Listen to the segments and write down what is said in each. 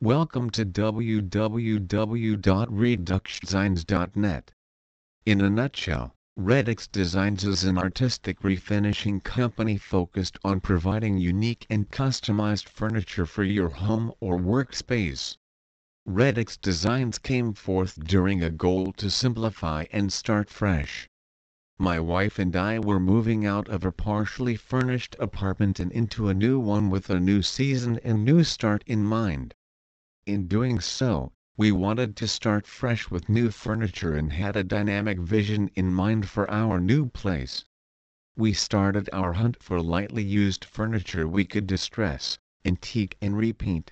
Welcome to www.reduxdesigns.net. In a nutshell, Redux Designs is an artistic refinishing company focused on providing unique and customized furniture for your home or workspace. Redux Designs came forth during a goal to simplify and start fresh. My wife and I were moving out of a partially furnished apartment and into a new one with a new season and new start in mind. In doing so, we wanted to start fresh with new furniture and had a dynamic vision in mind for our new place. We started our hunt for lightly used furniture we could distress, antique and repaint.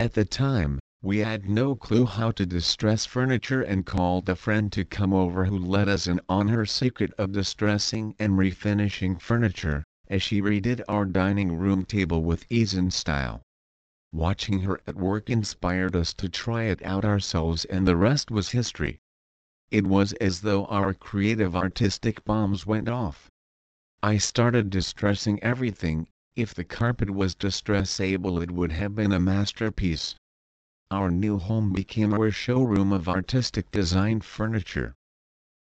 At the time, we had no clue how to distress furniture and called a friend to come over who let us in on her secret of distressing and refinishing furniture, as she redid our dining room table with ease and style. Watching her at work inspired us to try it out ourselves and the rest was history. It was as though our creative artistic bombs went off. I started distressing everything, if the carpet was distressable it would have been a masterpiece. Our new home became our showroom of artistic design furniture.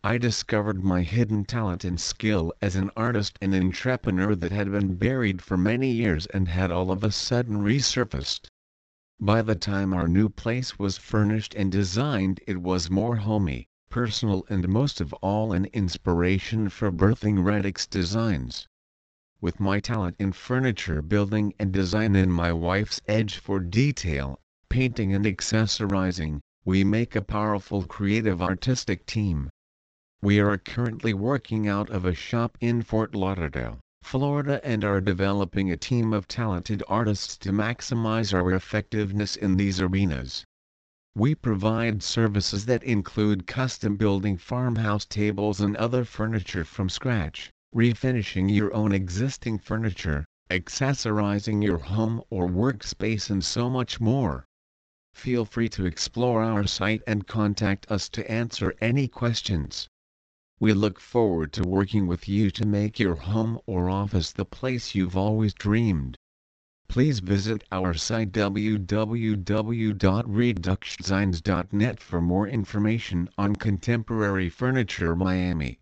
I discovered my hidden talent and skill as an artist and entrepreneur that had been buried for many years and had all of a sudden resurfaced. By the time our new place was furnished and designed it was more homey, personal and most of all an inspiration for birthing Redux Designs. With my talent in furniture building and design and my wife's edge for detail, painting and accessorizing, we make a powerful creative artistic team. We are currently working out of a shop in Fort Lauderdale, Florida and are developing a team of talented artists to maximize our effectiveness in these arenas. We provide services that include custom building farmhouse tables and other furniture from scratch, refinishing your own existing furniture, accessorizing your home or workspace and so much more. Feel free to explore our site and contact us to answer any questions. We look forward to working with you to make your home or office the place you've always dreamed. Please visit our site www.reduxdesigns.net for more information on Contemporary Furniture Miami.